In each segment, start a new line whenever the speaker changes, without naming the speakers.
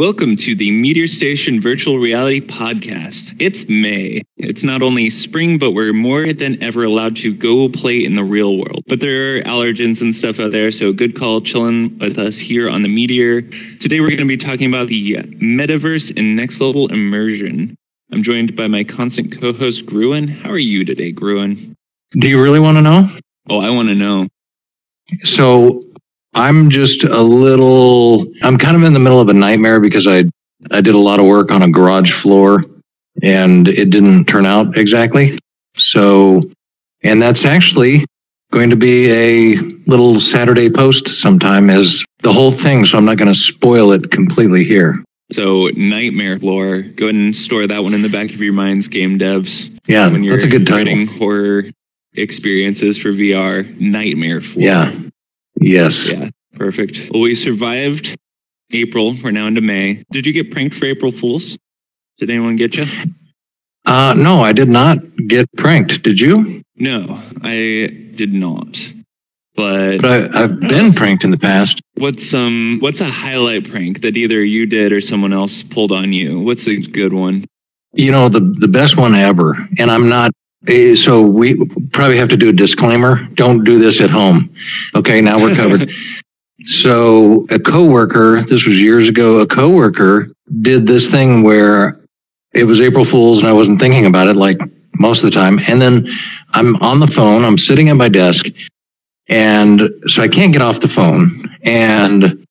Welcome to the Meteor Station Virtual Reality Podcast. It's May. It's not only spring, but we're more than ever allowed to go play in the real world. But there are allergens and stuff out there, so good call chilling with us here on the Meteor. Today we're going to be talking about the metaverse and next level immersion. I'm joined by my constant co-host Gruen. How are you today, Gruen?
Do you really want to know?
Oh, I want to know.
So I'm just a little, I'm kind of in the middle of a nightmare because I, I did a lot of work on a garage floor and it didn't turn out exactly. So, and that's actually going to be a little Saturday post sometime as the whole thing. So I'm not going to spoil it completely here.
So nightmare floor. Go ahead and store that one in the back of your minds, game devs.
Yeah, when you're that's a good title.
writing horror experiences for VR. Nightmare floor.
Yeah, Yes.
Yeah, perfect. Well, we survived April. We're now into May. Did you get pranked for April Fools? Did anyone get you?
Uh, no, I did not get pranked. Did you?
No, I did not. But,
but I, have been pranked in the past.
What's um what's a highlight prank that either you did or someone else pulled on you? What's a good one?
You know the the best one ever, and I'm not Eh, so we probably have to do a disclaimer. Don't do this at home. Okay, now we're covered. so a coworker, this was years ago, a coworker did this thing where it was April Fool's and I wasn't thinking about it like most of the time. And then I'm on the phone, I'm sitting at my desk, and so I can't get off the phone. And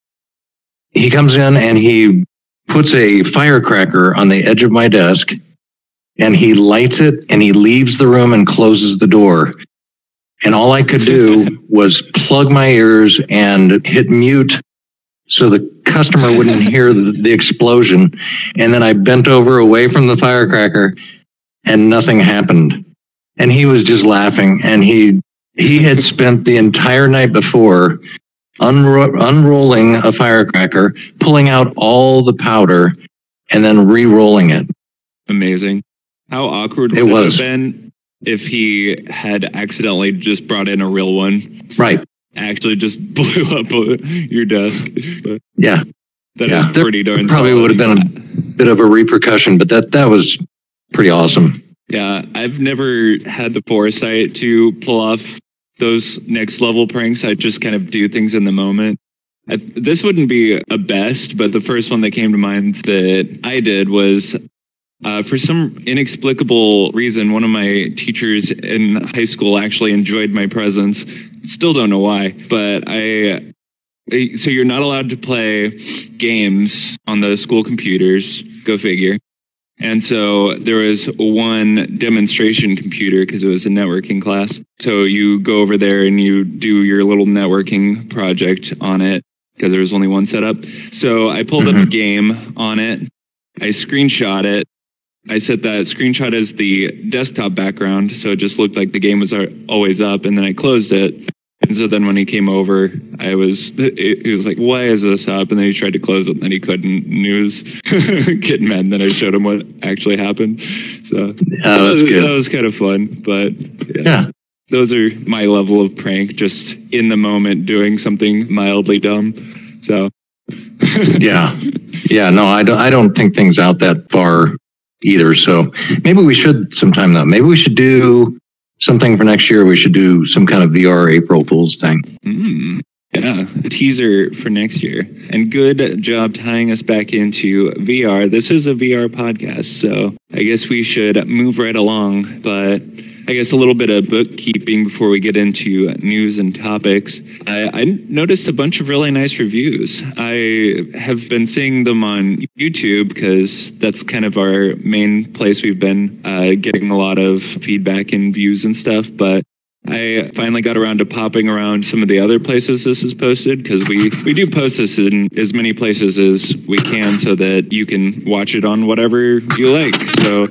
he comes in and he puts a firecracker on the edge of my desk and he lights it and he leaves the room and closes the door. And all I could do was plug my ears and hit mute so the customer wouldn't hear the, the, explosion. And then I bent over away from the firecracker and nothing happened. And he was just laughing and he he had spent the entire night before unro- unrolling a firecracker, pulling out all the powder and then re-rolling it.
Amazing. How awkward would it, was. have been if he had accidentally just brought in a real one?
Right.
Actually, just blew up your desk.
But yeah.
That yeah. is pretty darn.
Probably would have been a bit of a repercussion, but that that was pretty awesome.
Yeah, I've never had the foresight to pull off those next level pranks. I just kind of do things in the moment. I, this wouldn't be a best, but the first one that came to mind that I did was uh, for some inexplicable reason, one of my teachers in high school actually enjoyed my presence. Still don't know why, but I. So you're not allowed to play games on the school computers. Go figure. And so there was one demonstration computer because it was a networking class. So you go over there and you do your little networking project on it because there was only one setup. So I pulled mm-hmm. up a game on it. I screenshot it I set that screenshot as the desktop background, so it just looked like the game was always up, and then I closed it. And so then when he came over, I was he was like, "Why is this up?" And then he tried to close it, and then he couldn't. And he was getting mad. And then I showed him what actually happened. So oh,
yeah, that was,
that was kind of fun. But
yeah. yeah.
those are my level of prank, just in the moment doing something mildly dumb. So
yeah, yeah. No, I don't. I don't think things out that far either. So maybe we should sometime though. Maybe we should do something for next year. We should do some kind of VR April Fools thing.
Mm, yeah, a teaser for next year. And good job tying us back into VR. This is a VR podcast, so I guess we should move right along. But I guess a little bit of bookkeeping before we get into news and topics. I, I, noticed a bunch of really nice reviews. I have been seeing them on YouTube because that's kind of our main place we've been uh, getting a lot of feedback and views and stuff. But I finally got around to popping around some of the other places this is posted because we, we do post this in as many places as we can so that you can watch it on whatever you like. So,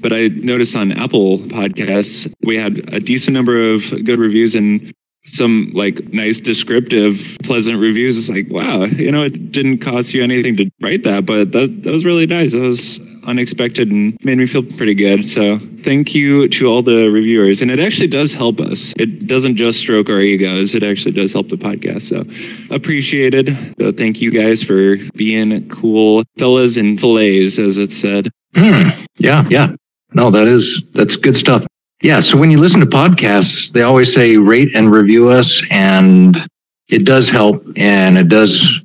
but I noticed on Apple Podcasts, we had a decent number of good reviews and some like nice descriptive pleasant reviews it's like wow you know it didn't cost you anything to write that but that, that was really nice that was unexpected and made me feel pretty good. So thank you to all the reviewers. And it actually does help us. It doesn't just stroke our egos, it actually does help the podcast. So appreciated. So thank you guys for being cool fellas and fillets, as it said.
Hmm. Yeah, yeah. No, that is that's good stuff. Yeah. So when you listen to podcasts, they always say rate and review us, and it does help, and it does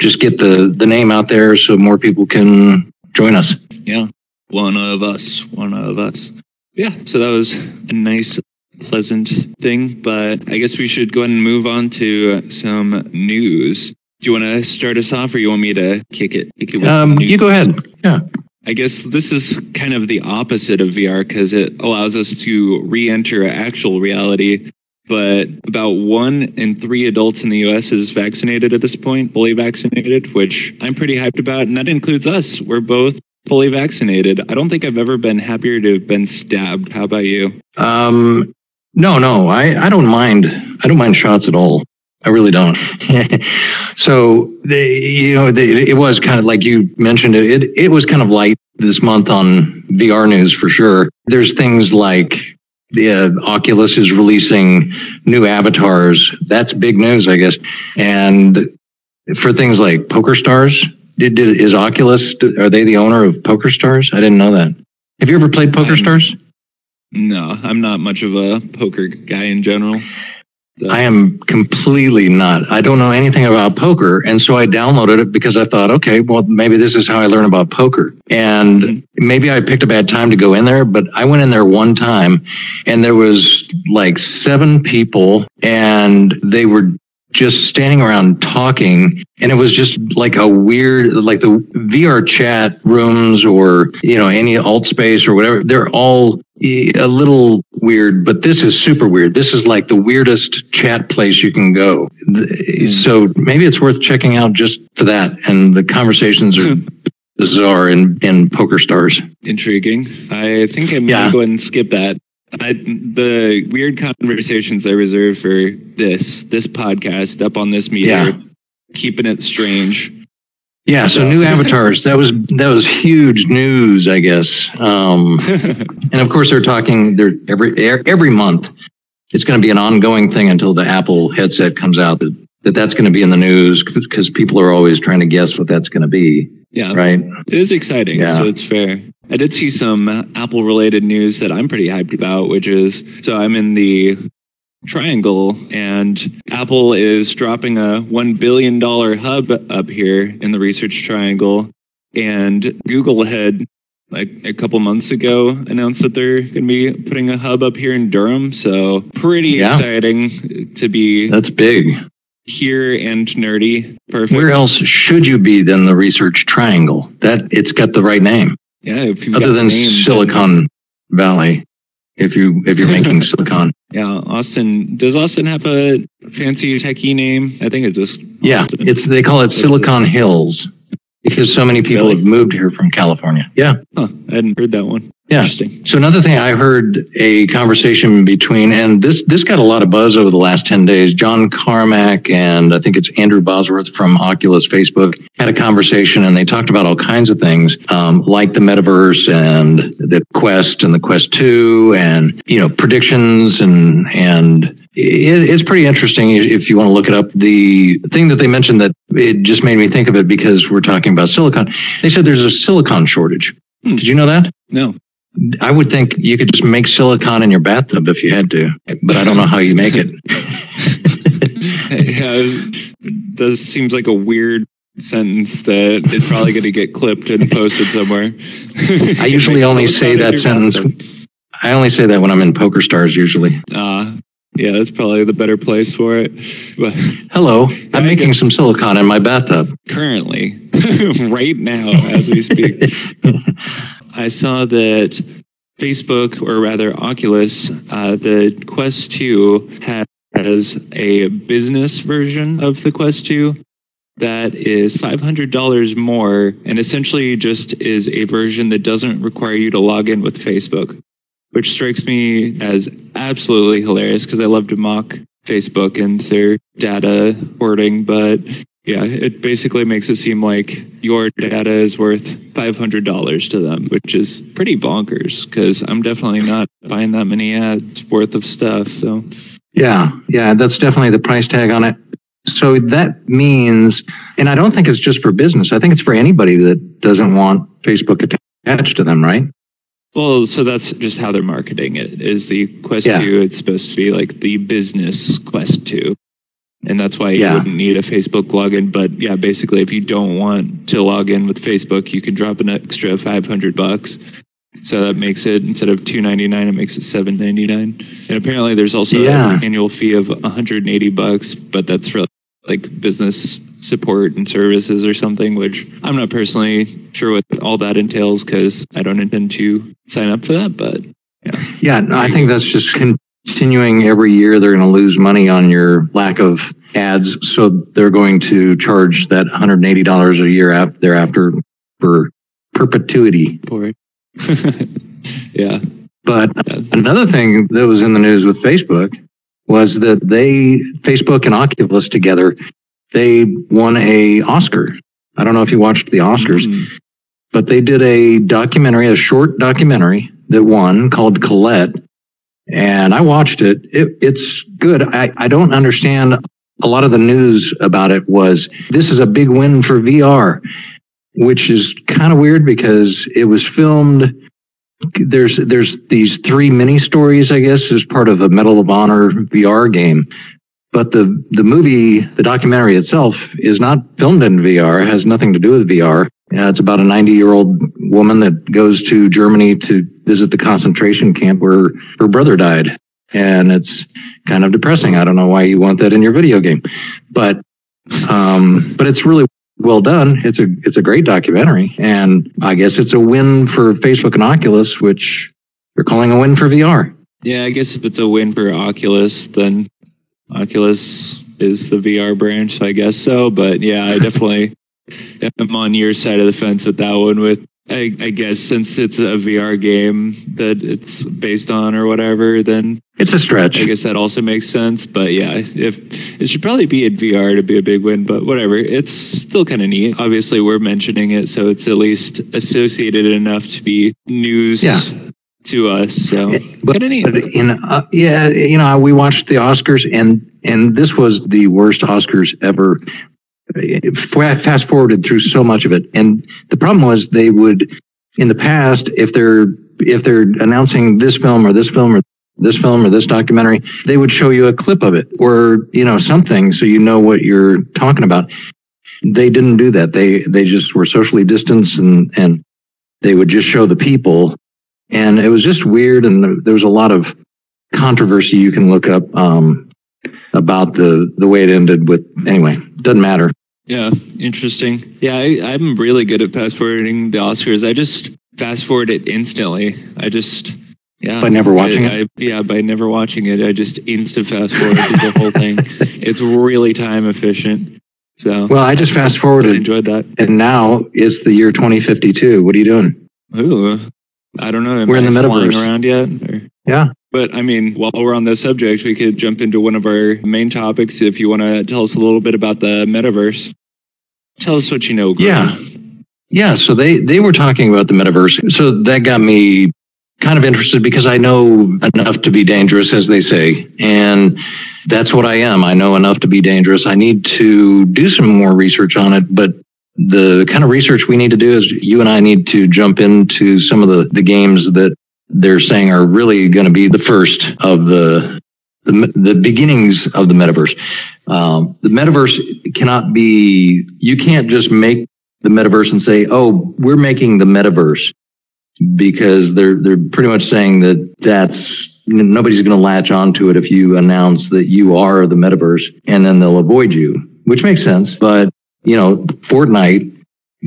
just get the the name out there so more people can join us.
Yeah, one of us, one of us. Yeah. So that was a nice, pleasant thing. But I guess we should go ahead and move on to some news. Do you want to start us off, or you want me to kick it? Kick it
Um, you go ahead. Yeah.
I guess this is kind of the opposite of VR because it allows us to re enter actual reality. But about one in three adults in the US is vaccinated at this point, fully vaccinated, which I'm pretty hyped about. And that includes us. We're both fully vaccinated. I don't think I've ever been happier to have been stabbed. How about you?
Um, no, no, I, I don't mind. I don't mind shots at all. I really don't. so they, you know, they, it was kind of like you mentioned it, it. It was kind of light this month on VR news for sure. There's things like the uh, Oculus is releasing new avatars. That's big news, I guess. And for things like Poker Stars, did, did is Oculus? Are they the owner of Poker Stars? I didn't know that. Have you ever played Poker Stars?
No, I'm not much of a poker guy in general.
I am completely not. I don't know anything about poker. And so I downloaded it because I thought, okay, well, maybe this is how I learn about poker. And
Mhm.
maybe I picked a bad time to go in there, but I went in there one time and there was like seven people and they were just standing around talking and it was just like a weird like the VR chat rooms or you know any Altspace or whatever they're all a little weird but this is super weird this is like the weirdest chat place you can go so maybe it's worth checking out just for that and the conversations are hmm. bizarre in in poker stars
Intriguing. I think I'm
Yeah.
gonna go ahead and skip that. I, the weird conversations I reserve for this this podcast up on this meter,
Yeah.
keeping it strange.
yeah so
So-
new avatars that was that was huge news i guess um And of course, they're talking. They're every every month. It's going to be an ongoing thing until the Apple headset comes out. That, that that's going to be in the news because people are always trying to guess what that's going to be.
yeah,
Right?
it is exciting.
Yeah.
So it's fair. I did see some Apple related news that I'm pretty hyped about, which is so I'm in the triangle and Apple is dropping a $1 billion hub up here in the research triangle. And Google had like a couple months ago announced that they're going to be putting a hub up here in Durham. So pretty
Yeah.
exciting to be
That's big.
Here and nerdy. Perfect.
Where else should you be than the Research Triangle? That it's got the right name,
yeah,
other than
name, then-
Silicon Valley. If you if you're making silicon,
Yeah, Austin. Does Austin have a fancy techie name? I think it's just
yeah, it's they call it Silicon Hills because so many people have moved here from California. Yeah.
Huh, I hadn't heard that one.
Yeah.
Interesting.
So another thing I heard a conversation between, and this this got a lot of buzz over the last ten days. John Carmack and I think it's Andrew Bosworth from Oculus Facebook had a conversation, and they talked about all kinds of things, um, like the metaverse and the Quest and the Quest Two, and you know predictions and and it's pretty interesting if you want to look it up. The thing that they mentioned that it just made me think of it because we're talking about silicon. They said there's a silicon shortage.
Hmm.
Did you know that?
No.
I would think you could just make silicon in your bathtub if you had to, but I don't know how you make it.
yeah, this seems like a weird sentence that is probably going to get clipped and posted somewhere.
I usually only say that sentence. I only say that when I'm in Poker Stars usually.
Uh, yeah, that's probably the better place for it. But
Hello,
I
I'm making some silicon in my bathtub.
currently, right now, as we speak, I saw that Facebook, or rather Oculus, uh, the Quest 2 has a business version of the Quest 2 that is $500 more and essentially just is a version that doesn't require you to log in with Facebook, which strikes me as absolutely hilarious because I love to mock Facebook and their data hoarding, but Yeah, it basically makes it seem like your data is worth $500 to them, which is pretty bonkers because I'm definitely not buying that many ads worth of stuff. So,
yeah, yeah, that's definitely the price tag on it. So that means, and I don't think it's just for business. I think it's for anybody that doesn't want Facebook attached to them, right?
Well, so that's just how they're marketing it. Is the Quest
Yeah.
2, it's supposed to be like the business Quest 2. And that's why you wouldn't need a Facebook login. But yeah, basically, if you don't want to log in with Facebook, you can drop an extra 500 bucks. So that makes it instead of 299, it makes it 799. And apparently, there's also
Yeah.
an annual fee of 180 bucks, but that's for like business support and services or something, which I'm not personally sure what all that entails because I don't intend to sign up for that. But
Yeah, no, I think that's just continuing every year. They're going to lose money on your lack of ads, so they're going to charge that $180 a year ap- thereafter for perpetuity.
yeah.
But
yeah.
another thing that was in the news with Facebook was that they Facebook and Oculus together they won a Oscar. I don't know if you watched the Oscars,
Mm.
but they did a documentary, a short documentary that won called Colette. And I watched it. it it's good. I, I don't understand. A lot of the news about it was this is a big win for VR, which is kind of weird because it was filmed. There's there's these three mini stories, I guess, as part of a Medal of Honor VR game. But the the movie, the documentary itself, is not filmed in VR. Has nothing to do with VR. Uh, it's about a 90 year old woman that goes to Germany to visit the concentration camp where her brother died. And it's kind of depressing. I don't know why you want that in your video game, but, um, but it's really well done. It's a, it's a great documentary. And I guess it's a win for Facebook and Oculus, which they're calling a win for VR.
Yeah, I guess if it's a win for Oculus, then Oculus is the VR branch, I guess so. But yeah, I definitely am on your side of the fence with that one. With I, I guess since it's a VR game that it's based on or whatever, then
It's a stretch.
I guess that also makes sense. But yeah, if it should probably be in VR to be a big win, but whatever. It's still kind of neat. Obviously, we're mentioning it, so it's at least associated enough to be news
Yeah.
to us. So
But,
kind of neat.
but in uh, yeah, you know, we watched the Oscars, and and this was the worst Oscars ever. Fa- Fast forwarded through so much of it, and the problem was they would, in the past, if they're if they're announcing this film or this film or this film or this documentary, they would show you a clip of it or you know something so you know what you're talking about. They didn't do that. They they just were socially distanced and and they would just show the people and it was just weird and there was a lot of controversy you can look up um, about the the way it ended with anyway doesn't matter
Yeah, interesting. Yeah, I, I'm really good at fast forwarding the Oscars. I just fast forward it instantly. I just yeah
By never watching
I, I, yeah, by never watching it, I just instant fast forward the whole thing. It's really time efficient. So
well i just fast forwarded
enjoyed that.
and now it's the year 2052 what are you doing
Ooh, I don't know. Am
We're in the metaverse.
around yet? Or-
yeah
But I mean, while we're on this subject, we could jump into one of our main topics. If you want to tell us a little bit about the metaverse, tell us what you know. Greg.
Yeah. yeah so they they were talking about the metaverse so that got me kind of interested because i know enough to be dangerous as they say and that's what i am i know enough to be dangerous i need to do some more research on it but the kind of research we need to do is you and i need to jump into some of the the games that they're saying are really going to be the first of the the, the beginnings of the metaverse um, the metaverse cannot be you can't just make the metaverse and say, "Oh, we're making the metaverse," because they're they're pretty much saying that that's nobody's going to latch onto it if you announce that you are the metaverse, and then they'll avoid you, which makes sense. But you know, Fortnite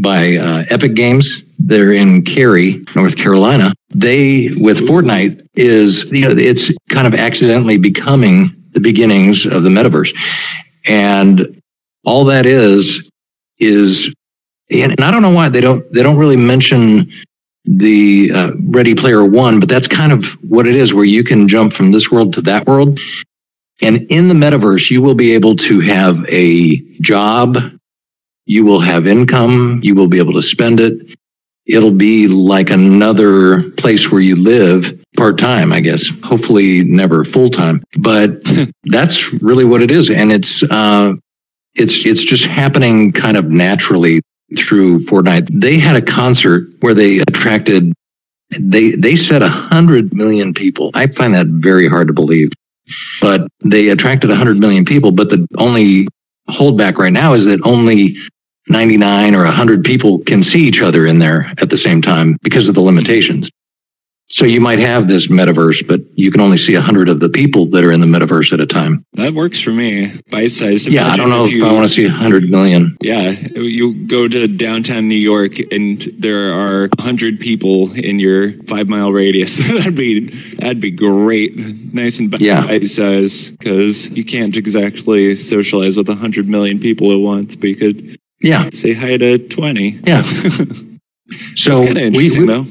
by uh, Epic Games, they're in Cary, North Carolina. They with Fortnite is you know it's kind of accidentally becoming the beginnings of the metaverse, and all that is is and, I don't know why they don't they don't really mention the uh, Ready Player One, but that's kind of what it is, where you can jump from this world to that world. And in the metaverse, you will be able to have a job You will have income. You will be able to spend it. It'll be like another place where you live part time, I guess. Hopefully, never full time. But that's really what it is, and it's uh, it's it's just happening kind of naturally through Fortnite. They had a concert where they attracted they they said a hundred million people. I find that very hard to believe, but they attracted a hundred million people. But the only holdback right now is that only 99 or 100 people can see each other in there at the same time because of the limitations. So you might have this metaverse, but you can only see a hundred of the people that are in the metaverse at a time.
That works for me. Bite size.
Yeah, I don't know if, you, I want to see a hundred million.
Yeah, you go to downtown New York and there are a hundred people in your five mile radius. that'd be that'd be great. Nice and bite yeah. size because you can't exactly socialize with a hundred million people at once, but you could.
Yeah.
Say hi to twenty.
Yeah. so we, we, though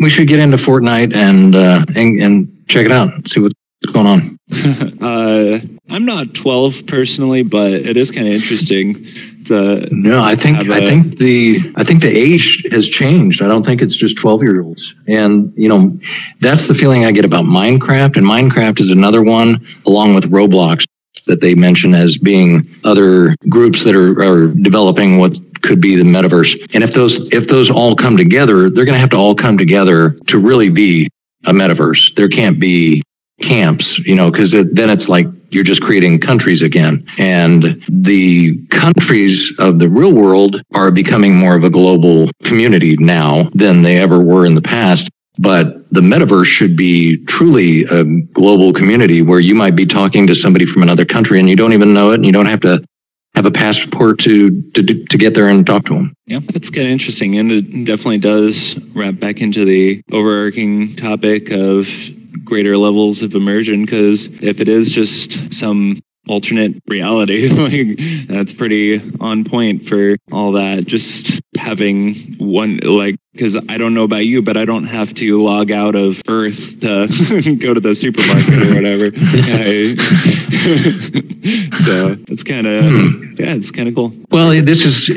we should get into Fortnite and uh, and, and check it out. See what's going on.
uh, I'm not 12 personally, but it is kind of interesting. To
no, I think a, I think the I think the age has changed. I don't think it's just 12 year olds. And you know, that's the feeling I get about Minecraft. And Minecraft is another one, along with Roblox, that they mention as being other groups that are, are developing what could be the metaverse. And if those if those all come together, they're going to have to all come together to really be a metaverse. There can't be camps, you know, because it, then it's like you're just creating countries again. And the countries of the real world are becoming more of a global community now than they ever were in the past. But the metaverse should be truly a global community where you might be talking to somebody from another country and you don't even know it and you don't have to have a passport to to to get there and talk to them.
Yeah, that's kind of interesting, and it definitely does wrap back into the overarching topic of greater levels of immersion. Because if it is just some alternate reality. like that's pretty on point for all that. Just having one like because I don't know about you, but I don't have to log out of Earth to go to the supermarket or whatever. so it's kind of hmm. yeah, it's kind of cool.
Well, this is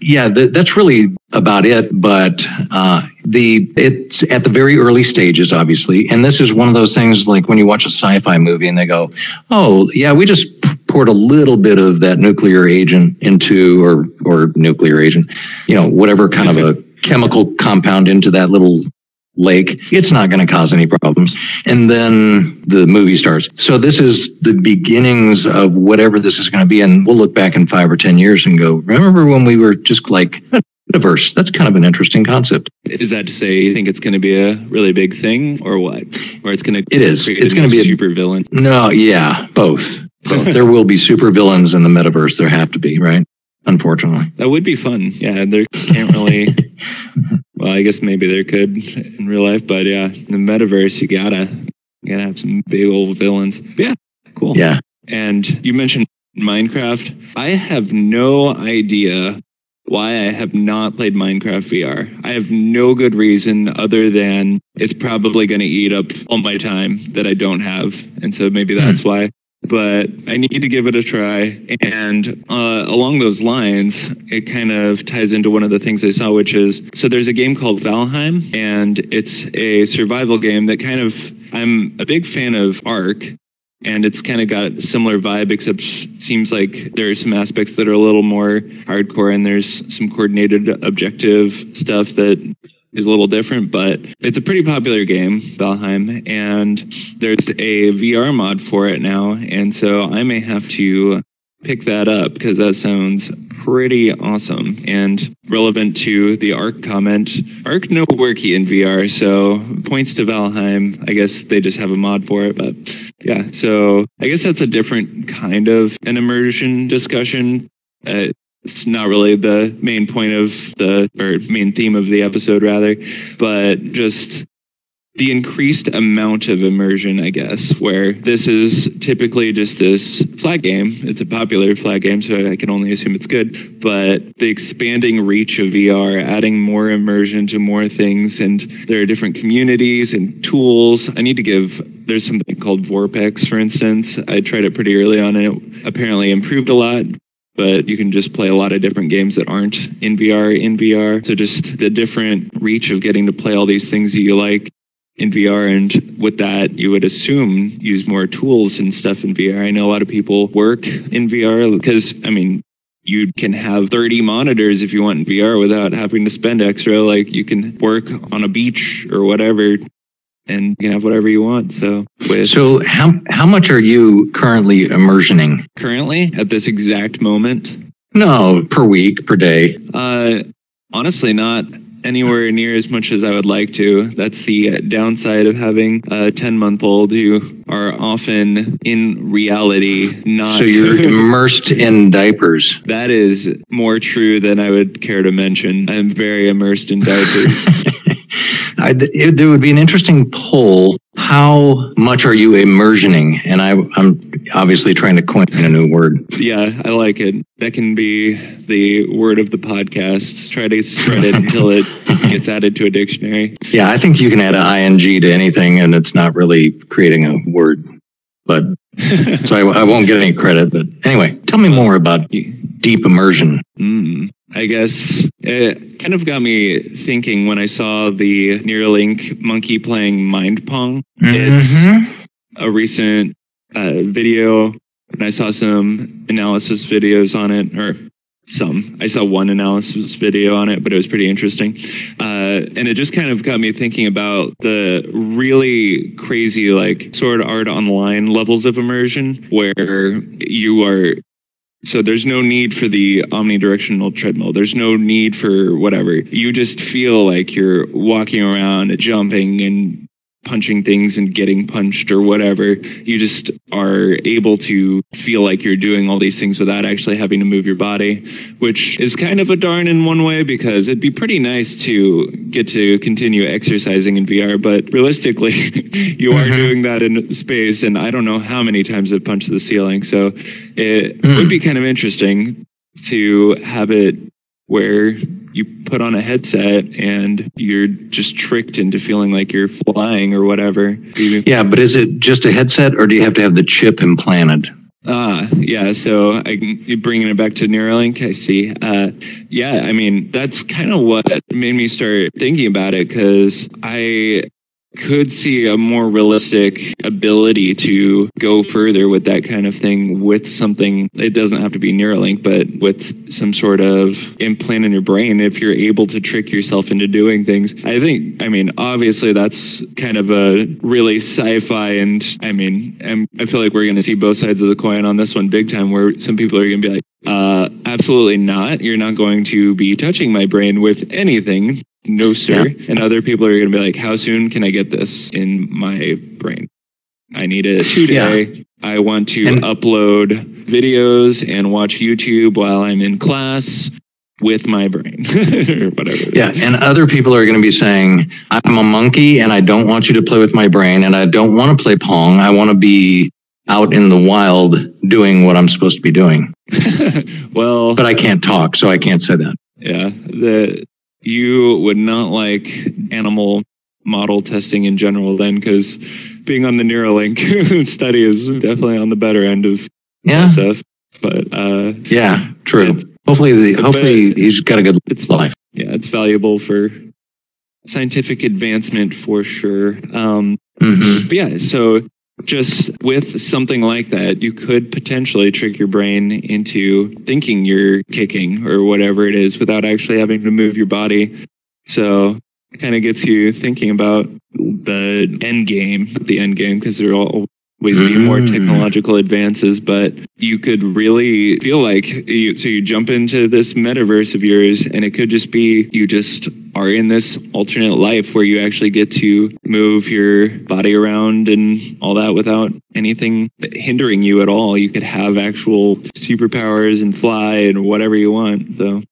yeah, th- that's really about it. But uh, the it's at the very early stages, obviously, and this is one of those things like when you watch a sci-fi movie and they go, "Oh, yeah, we just poured a little bit of that nuclear agent into or or nuclear agent, you know, whatever kind of a chemical compound into that little lake, it's not going to cause any problems. And then the movie starts. So this is the beginnings of whatever this is going to be. And we'll look back in five or 10 years and go, remember when we were just like, metaverse? That's kind of an interesting concept.
Is that to say you think it's going to be a really big thing or what? Or it's going to
It is. It's going to be a
super villain?
No, yeah, both. Both. there will be super villains in the metaverse. There have to be, right? Unfortunately.
That would be fun. Yeah, there can't really. well, I guess maybe there could in real life, but yeah, in the metaverse, you gotta you gotta have some big old villains. But yeah, cool.
Yeah.
And you mentioned Minecraft. I have no idea why I have not played Minecraft VR. I have no good reason other than it's probably going to eat up all my time that I don't have. And so maybe that's hmm. why but I need to give it a try. And uh, along those lines, it kind of ties into one of the things I saw, which is so there's a game called Valheim, and it's a survival game that kind of I'm a big fan of Ark. And it's kind of got a similar vibe, except seems like there are some aspects that are a little more hardcore, and there's some coordinated objective stuff that is a little different, but it's a pretty popular game, Valheim, and there's a VR mod for it now, and so I may have to pick that up because that sounds pretty awesome and relevant to the Ark comment. Ark no worky in VR, so points to Valheim. I guess they just have a mod for it, but yeah. So I guess that's a different kind of an immersion discussion. Uh, it's not really the main point of the or main theme of the episode rather but just the increased amount of immersion i guess where this is typically just this flag game. It's a popular flag game so i can only assume it's good but the expanding reach of vr adding more immersion to more things and there are different communities and tools. I need to give there's something called VorpX, for instance. I tried it pretty early on and it apparently improved a lot but you can just play a lot of different games that aren't in VR in VR. So just the different reach of getting to play all these things that you like in VR. And with that, you would assume use more tools and stuff in VR. I know a lot of people work in VR because, I mean, you can have 30 monitors if you want in VR without having to spend extra. Like you can work on a beach or whatever and you can have whatever you want. So, with
so how how much are you currently immersioning?
Currently, at this exact moment,
no, per week, per day.
Uh, honestly, not anywhere near as much as I would like to. That's the downside of having a 10 month old who are often in reality not.
So you're immersed in diapers.
That is more true than I would care to mention. I'm very immersed in diapers.
I, it, there would be an interesting poll. How much are you immersioning? And I, I'm obviously trying to coin a new word.
Yeah, I like it. That can be the word of the podcast. Try to spread it until it gets added to a dictionary.
Yeah, I think you can add an ing to anything, and it's not really creating a word. But so I, I, won't get any credit. But anyway, tell me more about deep immersion.
Mm. I guess it kind of got me thinking when I saw the Neuralink monkey playing Mind Pong. Mm-hmm. It's a recent uh, video, and I saw some analysis videos on it, or some. I saw one analysis video on it, but it was pretty interesting. Uh, and it just kind of got me thinking about the really crazy, like, sword art online levels of immersion where you are so there's no need for the omnidirectional treadmill. There's no need for whatever. You just feel like you're walking around, jumping and punching things and getting punched or whatever. You just are able to feel like you're doing all these things without actually having to move your body, which is kind of a darn in one way because it'd be pretty nice to get to continue exercising in VR. But realistically, you are mm-hmm. doing that in space, and I don't know how many times I've punched the ceiling. So it mm. would be kind of interesting to have it where you put on a headset and you're just tricked into feeling like you're flying or whatever.
Yeah, but is it just a headset or do you have to have the chip implanted?
Ah, yeah. So I bringing it back to Neuralink. I see. Uh, yeah, I mean that's kind of what made me start thinking about it because I could see a more realistic ability to go further with that kind of thing with something it doesn't have to be neuralink but with some sort of implant in your brain if you're able to trick yourself into doing things i think i mean obviously that's kind of a really sci-fi and i mean I'm, i feel like we're going to see both sides of the coin on this one big time where some people are going to be like uh, absolutely not. You're not going to be touching my brain with anything no sir. Yeah. and other people are going to be like how soon can i get this in my brain? I need it today. Yeah. i want to and, upload videos and watch youtube while i'm in class with my brain. Or whatever
yeah and other people are going to be saying i'm a monkey and i don't want you to play with my brain and i don't want to play pong. I want to be out in the wild doing what i'm supposed to be doing.
Well
but i can't talk so i can't say that.
Yeah the you would not like animal model testing in general then because being on the Neuralink study is definitely on the better end of
yeah.
SF. But uh,
yeah, true. Hopefully, the, hopefully he's got a good it's, life.
Yeah, it's valuable for scientific advancement for sure. Um, mm-hmm. But yeah, so just with something like that, you could potentially trick your brain into thinking you're kicking or whatever it is without actually having to move your body. So it kind of gets you thinking about the end game, the end game, because they're all always be more mm. technological advances, but you could really feel like you, so you jump into this metaverse of yours and it could just be you just are in this alternate life where you actually get to move your body around and all that without anything hindering you at all. You could have actual superpowers and fly and whatever you want. So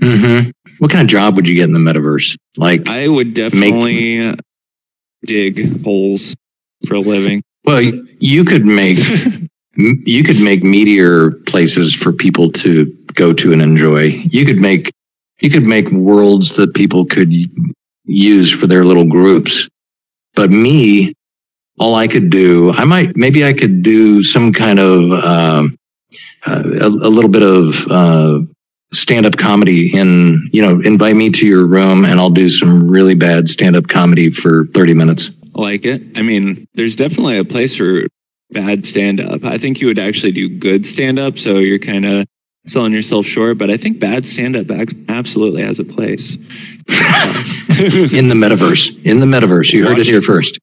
mm-hmm. what kind of job would you get in the metaverse? Like
I would definitely make... dig holes for a living.
Well, you could make you could make meteor places for people to go to and enjoy. You could make you could make worlds that people could use for their little groups. But me, all I could do, I might maybe I could do some kind of um, uh, a, a little bit of uh, stand-up comedy in you know invite me to your room and I'll do some really bad stand-up comedy for 30 minutes.
Like it. I mean, there's definitely a place for bad stand-up. I think you would actually do good stand-up, so you're kind of selling yourself short. But I think bad stand-up absolutely has a place
in the metaverse. In the metaverse, you heard it here first.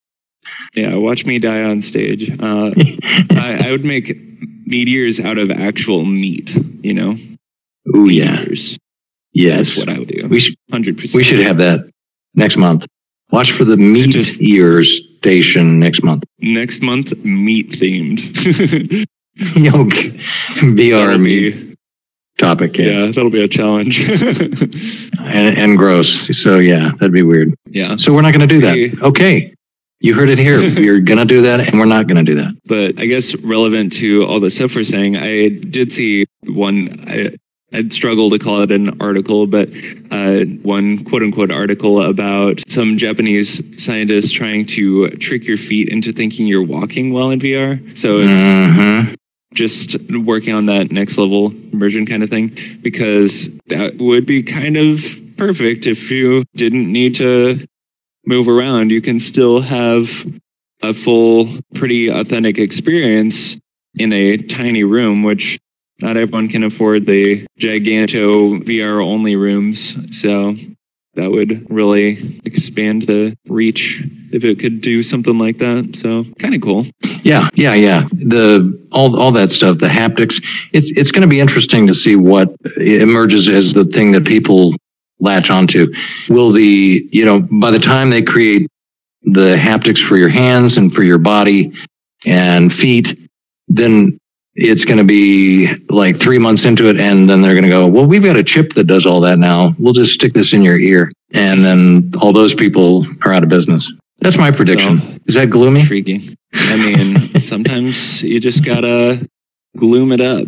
Yeah, watch me die on stage. Uh, I, I, would make meteors out of actual meat. You know.
Oh yeah. Yes.
That's what I would do.
We should. Hundred percent. We should have that next month. Watch for the meat Just, ears station next month.
Next month, meat themed.
Yo, VR meat topic.
Yeah. yeah, that'll be a challenge.
and, and gross. So yeah, that'd be weird.
Yeah.
So we're not going to do that. Okay. You heard it here. We're going to do that and we're not going to do that.
But I guess relevant to all the stuff we're saying, I did see one, I, I'd struggle to call it an article, but uh, one quote unquote article about some Japanese scientists trying to trick your feet into thinking you're walking while in VR. So it's mm-hmm. just working on that next level immersion kind of thing, because that would be kind of perfect if you didn't need to move around, you can still have a full, pretty authentic experience in a tiny room, which not everyone can afford the giganto VR only rooms. So that would really expand the reach if it could do something like that. So kind of cool.
Yeah, yeah, yeah. The all all that stuff, the haptics. It's it's going to be interesting to see what emerges as the thing that people latch onto. Will the, you know, by the time they create the haptics for your hands and for your body and feet, then it's going to be like three months into it. And then they're going to go, well, we've got a chip that does all that now. We'll just stick this in your ear. And then all those people are out of business. That's my prediction. So, Is that gloomy?
Intriguing. I mean, sometimes you just got to gloom it up.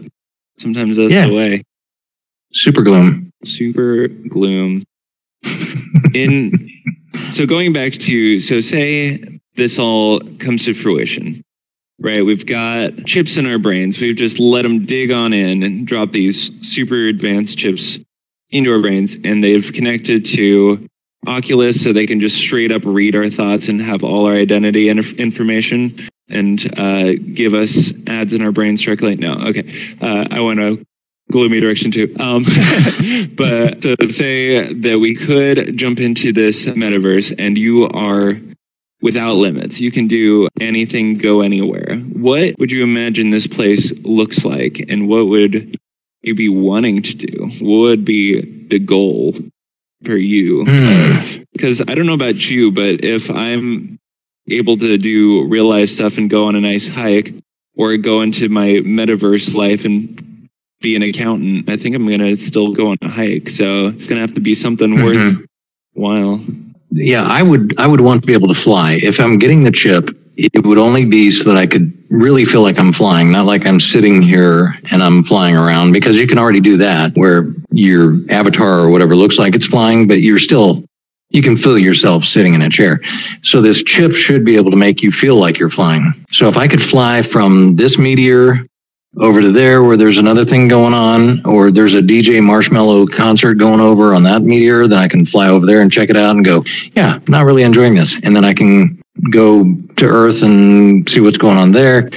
Sometimes that's yeah. the way.
Super gloom.
Super gloom. In so going back to so say this all comes to fruition, right? We've got chips in our brains. We've just let them dig on in and drop these super advanced chips into our brains, and they've connected to Oculus, so they can just straight up read our thoughts and have all our identity and information and uh, give us ads in our brains directly. No, okay. Uh, I want to gloomy direction too. Um, but to say that we could jump into this metaverse and you are without limits, you can do anything, go anywhere. What would you imagine this place looks like, and what would you be wanting to do? What would be the goal for you? Mm. Because I don't know about you, but if I'm able to do real life stuff and go on a nice hike or go into my metaverse life and be an accountant, I think I'm going to still go on a hike. So it's going to have to be something mm-hmm. worthwhile.
Yeah, I would. I would want to be able to fly. If I'm getting the chip, it would only be so that I could really feel like I'm flying, not like I'm sitting here and I'm flying around. Because you can already do that, where your avatar or whatever looks like it's flying, but you're still you can feel yourself sitting in a chair. So this chip should be able to make you feel like you're flying. So if I could fly from this meteor over to there where there's another thing going on, or there's a DJ Marshmello concert going over on that meteor, then I can fly over there and check it out and go, yeah, not really enjoying this. And then I can go to Earth and see what's going on there,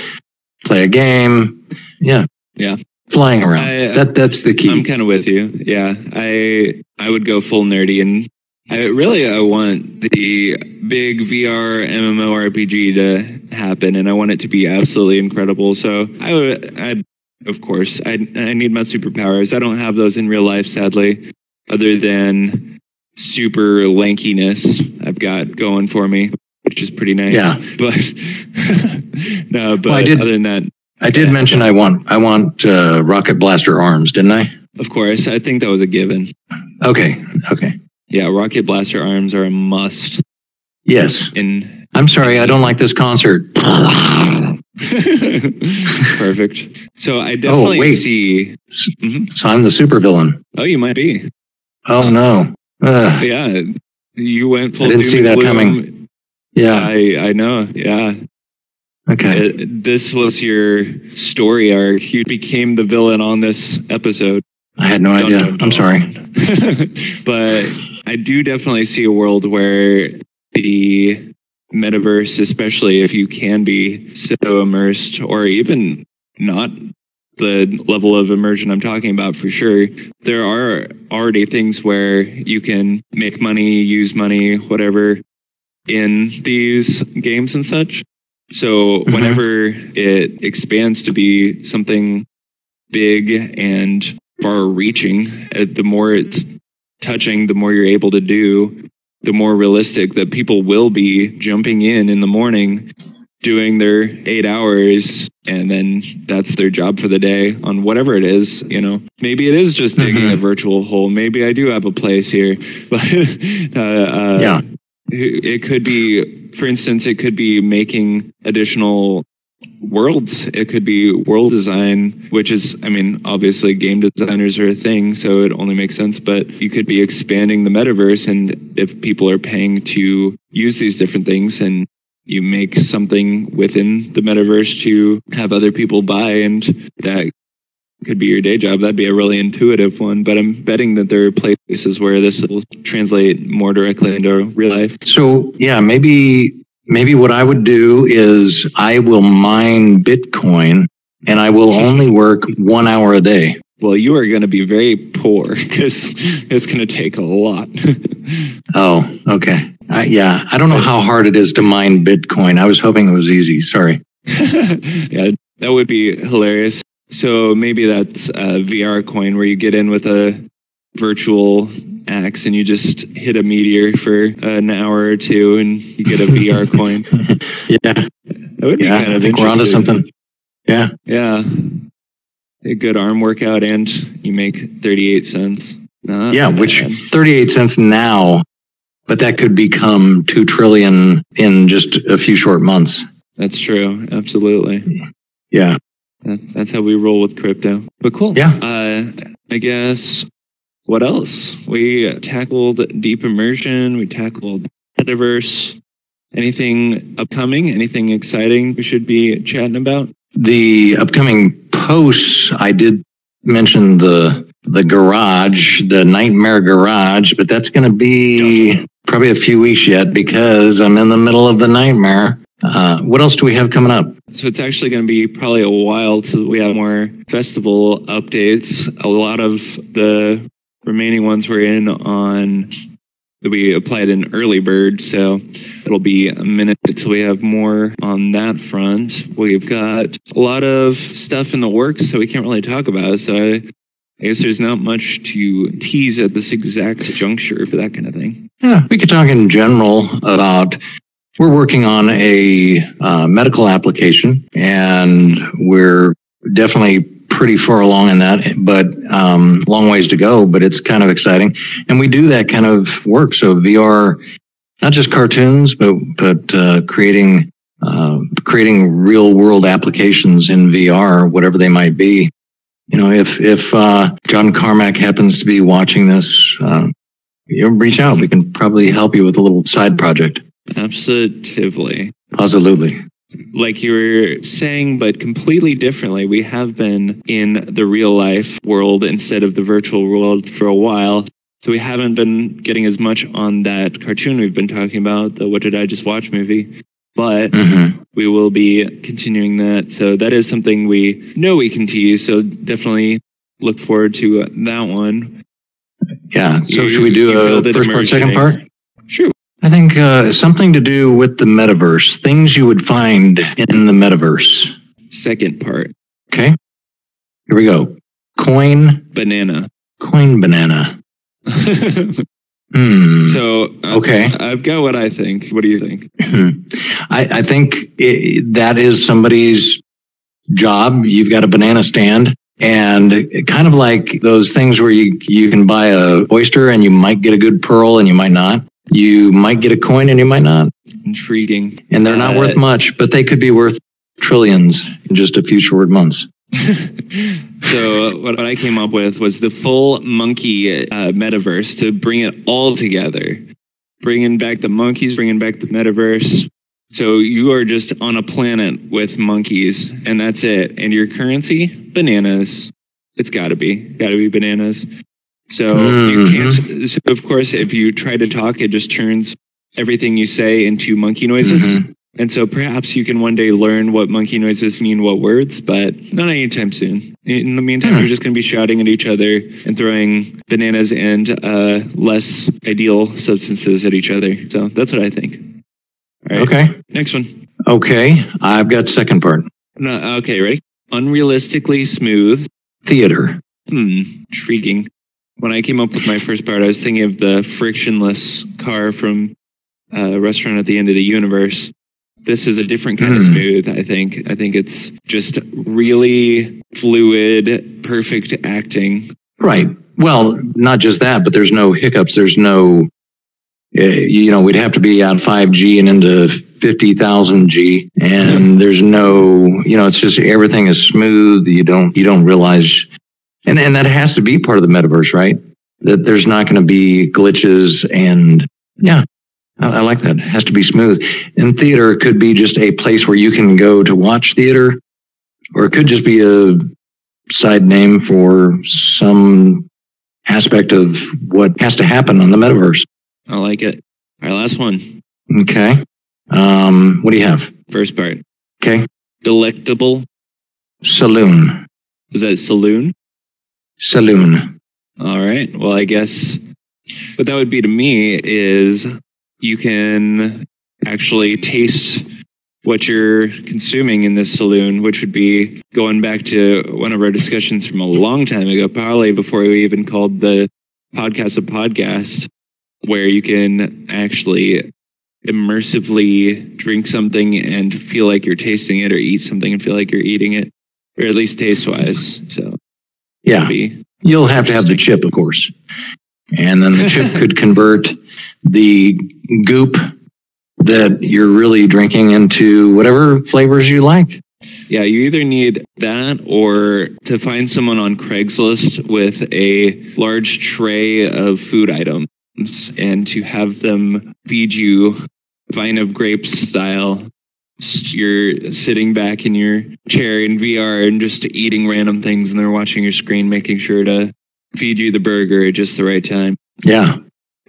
play a game. Yeah.
Yeah.
Flying around. I, uh, that that's the key.
I'm kind of with you. Yeah. I I would go full nerdy and I really I want the big VR MMORPG to happen, and I want it to be absolutely incredible. So I would, I of course, I I need my superpowers. I don't have those in real life, sadly, other than super lankiness I've got going for me, which is pretty nice.
Yeah,
but no, but well, did, other than that,
I did yeah. mention I want I want uh, rocket blaster arms, didn't I?
Of course, I think that was a given.
Okay, okay.
Yeah, rocket blaster arms are a must.
Yes.
In
I'm sorry, I don't like this concert.
Perfect. So I oh, definitely oh, wait. see.
Mm-hmm. So I'm the supervillain.
Oh, you might be.
Oh no.
Ugh. Yeah, you went full.
I didn't see that coming. Yeah,
I I know. Yeah.
Okay.
Uh, this was your story arc. You became the villain on this episode.
I had no idea.
dun, dun.
I'm sorry.
but I do definitely see a world where the metaverse, especially if you can be so immersed or even not the level of immersion I'm talking about for sure, there are already things where you can make money, use money, whatever in these games and such. So
Mhm.
whenever it expands to be something big and far reaching, uh, the more it's touching, the more you're able to do, the more realistic that people will be jumping in in the morning, doing their eight hours, and then that's their job for the day on whatever it is. You know, maybe it is just digging
Mhm.
a virtual hole. Maybe I do have a place here, but uh, uh,
Yeah.
it could be, for instance, it could be making additional worlds. It could be world design, which is, I mean, obviously game designers are a thing, so it only makes sense, but you could be expanding the metaverse. And if people are paying to use these different things and you make something within the metaverse to have other people buy and that could be your day job. That'd be a really intuitive one, but I'm betting that there are places where this will translate more directly into real life.
So yeah, maybe maybe what I would do is I will mine Bitcoin and I will only work one hour a day.
Well, you are going to be very poor because it's going to take a lot.
Oh, okay. I, yeah, I don't know how hard it is to mine Bitcoin. I was hoping it was easy. Sorry.
yeah, that would be hilarious. So maybe that's a VR coin where you get in with a virtual axe and you just hit a meteor for an hour or two and you get a VR coin.
Yeah,
That would be
yeah.
kind
I
of
think we're onto something. Yeah.
Yeah. A good arm workout and you make 38 cents. Not
Yeah, which
bad.
38 cents now, but that could become 2 trillion in just a few short months.
That's true. Absolutely.
Yeah.
That, that's how we roll with crypto. But cool.
Yeah.
Uh, I guess what else? We tackled deep immersion. We tackled metaverse. Anything upcoming? Anything exciting we should be chatting about?
The upcoming posts, I did mention the the garage, the nightmare garage, but that's going to be probably a few weeks yet because I'm in the middle of the nightmare. Uh, what else do we have coming up?
So it's actually going to be probably a while till we have more festival updates. A lot of the remaining ones we're in on we applied an early bird, so it'll be a minute till we have more on that front. We've got a lot of stuff in the works, so we can't really talk about. it. So I, I guess there's not much to tease at this exact juncture for that kind of thing.
Yeah, we could talk in general about. We're working on a uh, medical application, and we're definitely pretty far along in that, but um, long ways to go. But it's kind of exciting, and we do that kind of work. So VR, not just cartoons, but but uh, creating uh, creating real world applications in VR, whatever they might be. You know, if if uh, John Carmack happens to be watching this, uh, you know, reach out. We can probably help you with a little side project.
Absolutely.
Absolutely.
Like you were saying, but completely differently. We have been in the real life world instead of the virtual world for a while. So we haven't been getting as much on that cartoon we've been talking about, the What Did I Just Watch movie. But
hmm
we will be continuing that. So that is something we know we can tease. So definitely look forward to that one.
Yeah. So
You-
should we do a first part, second part? I think uh, something to do with the metaverse, things you would find in the metaverse.
Second part,
Okay. Here we go. Coin,
banana.
coin banana. Hmm.
so uh,
Okay.
I've got what I think. What do you think?
I, I think i that is somebody's job. You've got a banana stand and kind of like those things where you, you can buy a oyster and you might get a good pearl and you might not. You might get a coin and you might not.
Intriguing.
And they're not
Uh,
worth much, but they could be worth trillions in just a few short months.
so what, what I came up with was the full monkey uh, metaverse to bring it all together, bringing back the monkeys, bringing back the metaverse. So you are just on a planet with monkeys, and that's it. And your currency, bananas. It's got to be, got to be bananas. So
Mhm.
you can't. So of course, if you try to talk, it just turns everything you say into monkey noises.
Mhm.
And so perhaps you can one day learn what monkey noises mean, what words, but not anytime soon. In the meantime,
Hmm.
you're just going to be shouting at each other and throwing bananas and uh, less ideal substances at each other. So that's what I think. Right.
Okay.
Next one.
Okay. I've got second part.
No, okay, ready? Unrealistically smooth.
Theater.
Hmm, intriguing. When I came up with my first part, I was thinking of the frictionless car from uh, Restaurant at the End of the Universe. This is a different kind of
Hmm.
smooth, I think. I think it's just really fluid, perfect acting.
Right. Well, not just that, but there's no hiccups. There's no, uh, you know, we'd have to be out 5G and into 50,000 G and there's no, you know, it's just everything is smooth. You don't, you don't realize, and, and that has to be part of the metaverse, right? That there's not going to be glitches and yeah, I, I like that. It has to be smooth. And theater could be just a place where you can go to watch theater or it could just be a side name for some aspect of what has to happen on the metaverse.
I like it. All right, last one.
Okay. Um, what do you have?
First part.
Okay.
Delectable.
Saloon.
Was that saloon?
Saloon.
All right. Well, I guess what that would be to me is you can actually taste what you're consuming in this saloon, which would be going back to one of our discussions from a long time ago, probably before we even called the podcast a podcast, where you can actually immersively drink something and feel like you're tasting it or eat something and feel like you're eating it, or at least taste wise. So,
Yeah. You'll have to have the chip, of course. And then the chip could convert the goop that you're really drinking into whatever flavors you like.
Yeah, you either need that or to find someone on Craigslist with a large tray of food items and to have them feed you vine of grapes style. You're sitting back in your chair in VR and just eating random things, and they're watching your screen, making sure to feed you the burger at just the right time.
Yeah.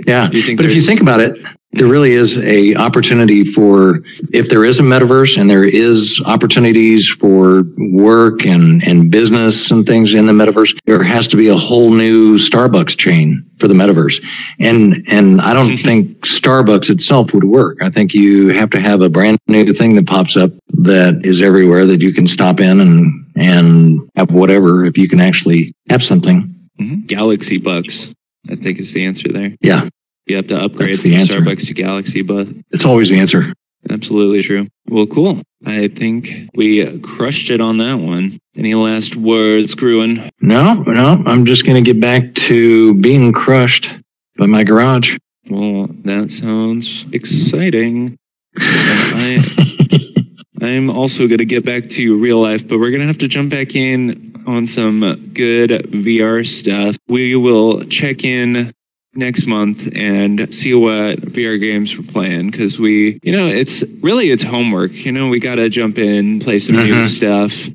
Yeah.
You think
But if you think about it, there really is a opportunity for if there is a metaverse and there is opportunities for work and and business and things in the metaverse, there has to be a whole new Starbucks chain for the metaverse. And and I don't think Starbucks itself would work. I think you have to have a brand new thing that pops up that is everywhere that you can stop in and and have whatever if you can actually have something.
Mhm. Galaxy Bucks, I think is the answer there.
Yeah,
You have to upgrade
That's the answer.
Starbucks to Galaxy Bucks.
it's always the answer.
Absolutely true. Well, cool. I think we crushed it on that one. Any last words, Gruen?
No, no, I'm just going to get back to being crushed by my garage.
Well, that sounds exciting. I, I'm also going to get back to real life, but we're going to have to jump back in on some good VR stuff. We will check in next month and see what VR games we're playing because we, you know, it's really it's homework. You know, we got to jump in, play some new
Mhm.
stuff.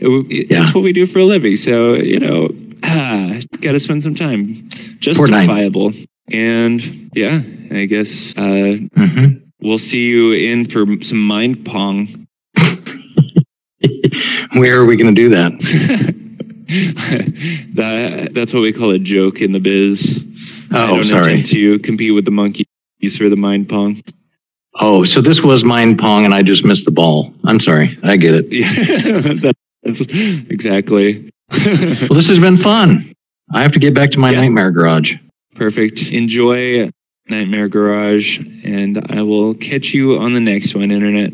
It- it-
Yeah.
That's what we do for a living. So, you know, ah, got to spend some time. Justifiable. And yeah, I guess uh,
hmm
we'll see you in for some mind pong.
Where are we going to do that?
that that's what we call a joke in the biz. Uh, oh, I
Oh,
don't
sorry.
intend to compete with the monkeys for the mind pong.
Oh, so this was mind pong and I just missed the ball. I'm sorry. I get it.
Yeah, that's exactly.
Well, this has been fun. I have to get back to my
Yeah.
nightmare garage.
Perfect. Enjoy Nightmare Garage, and I will catch you on the next one, Internet.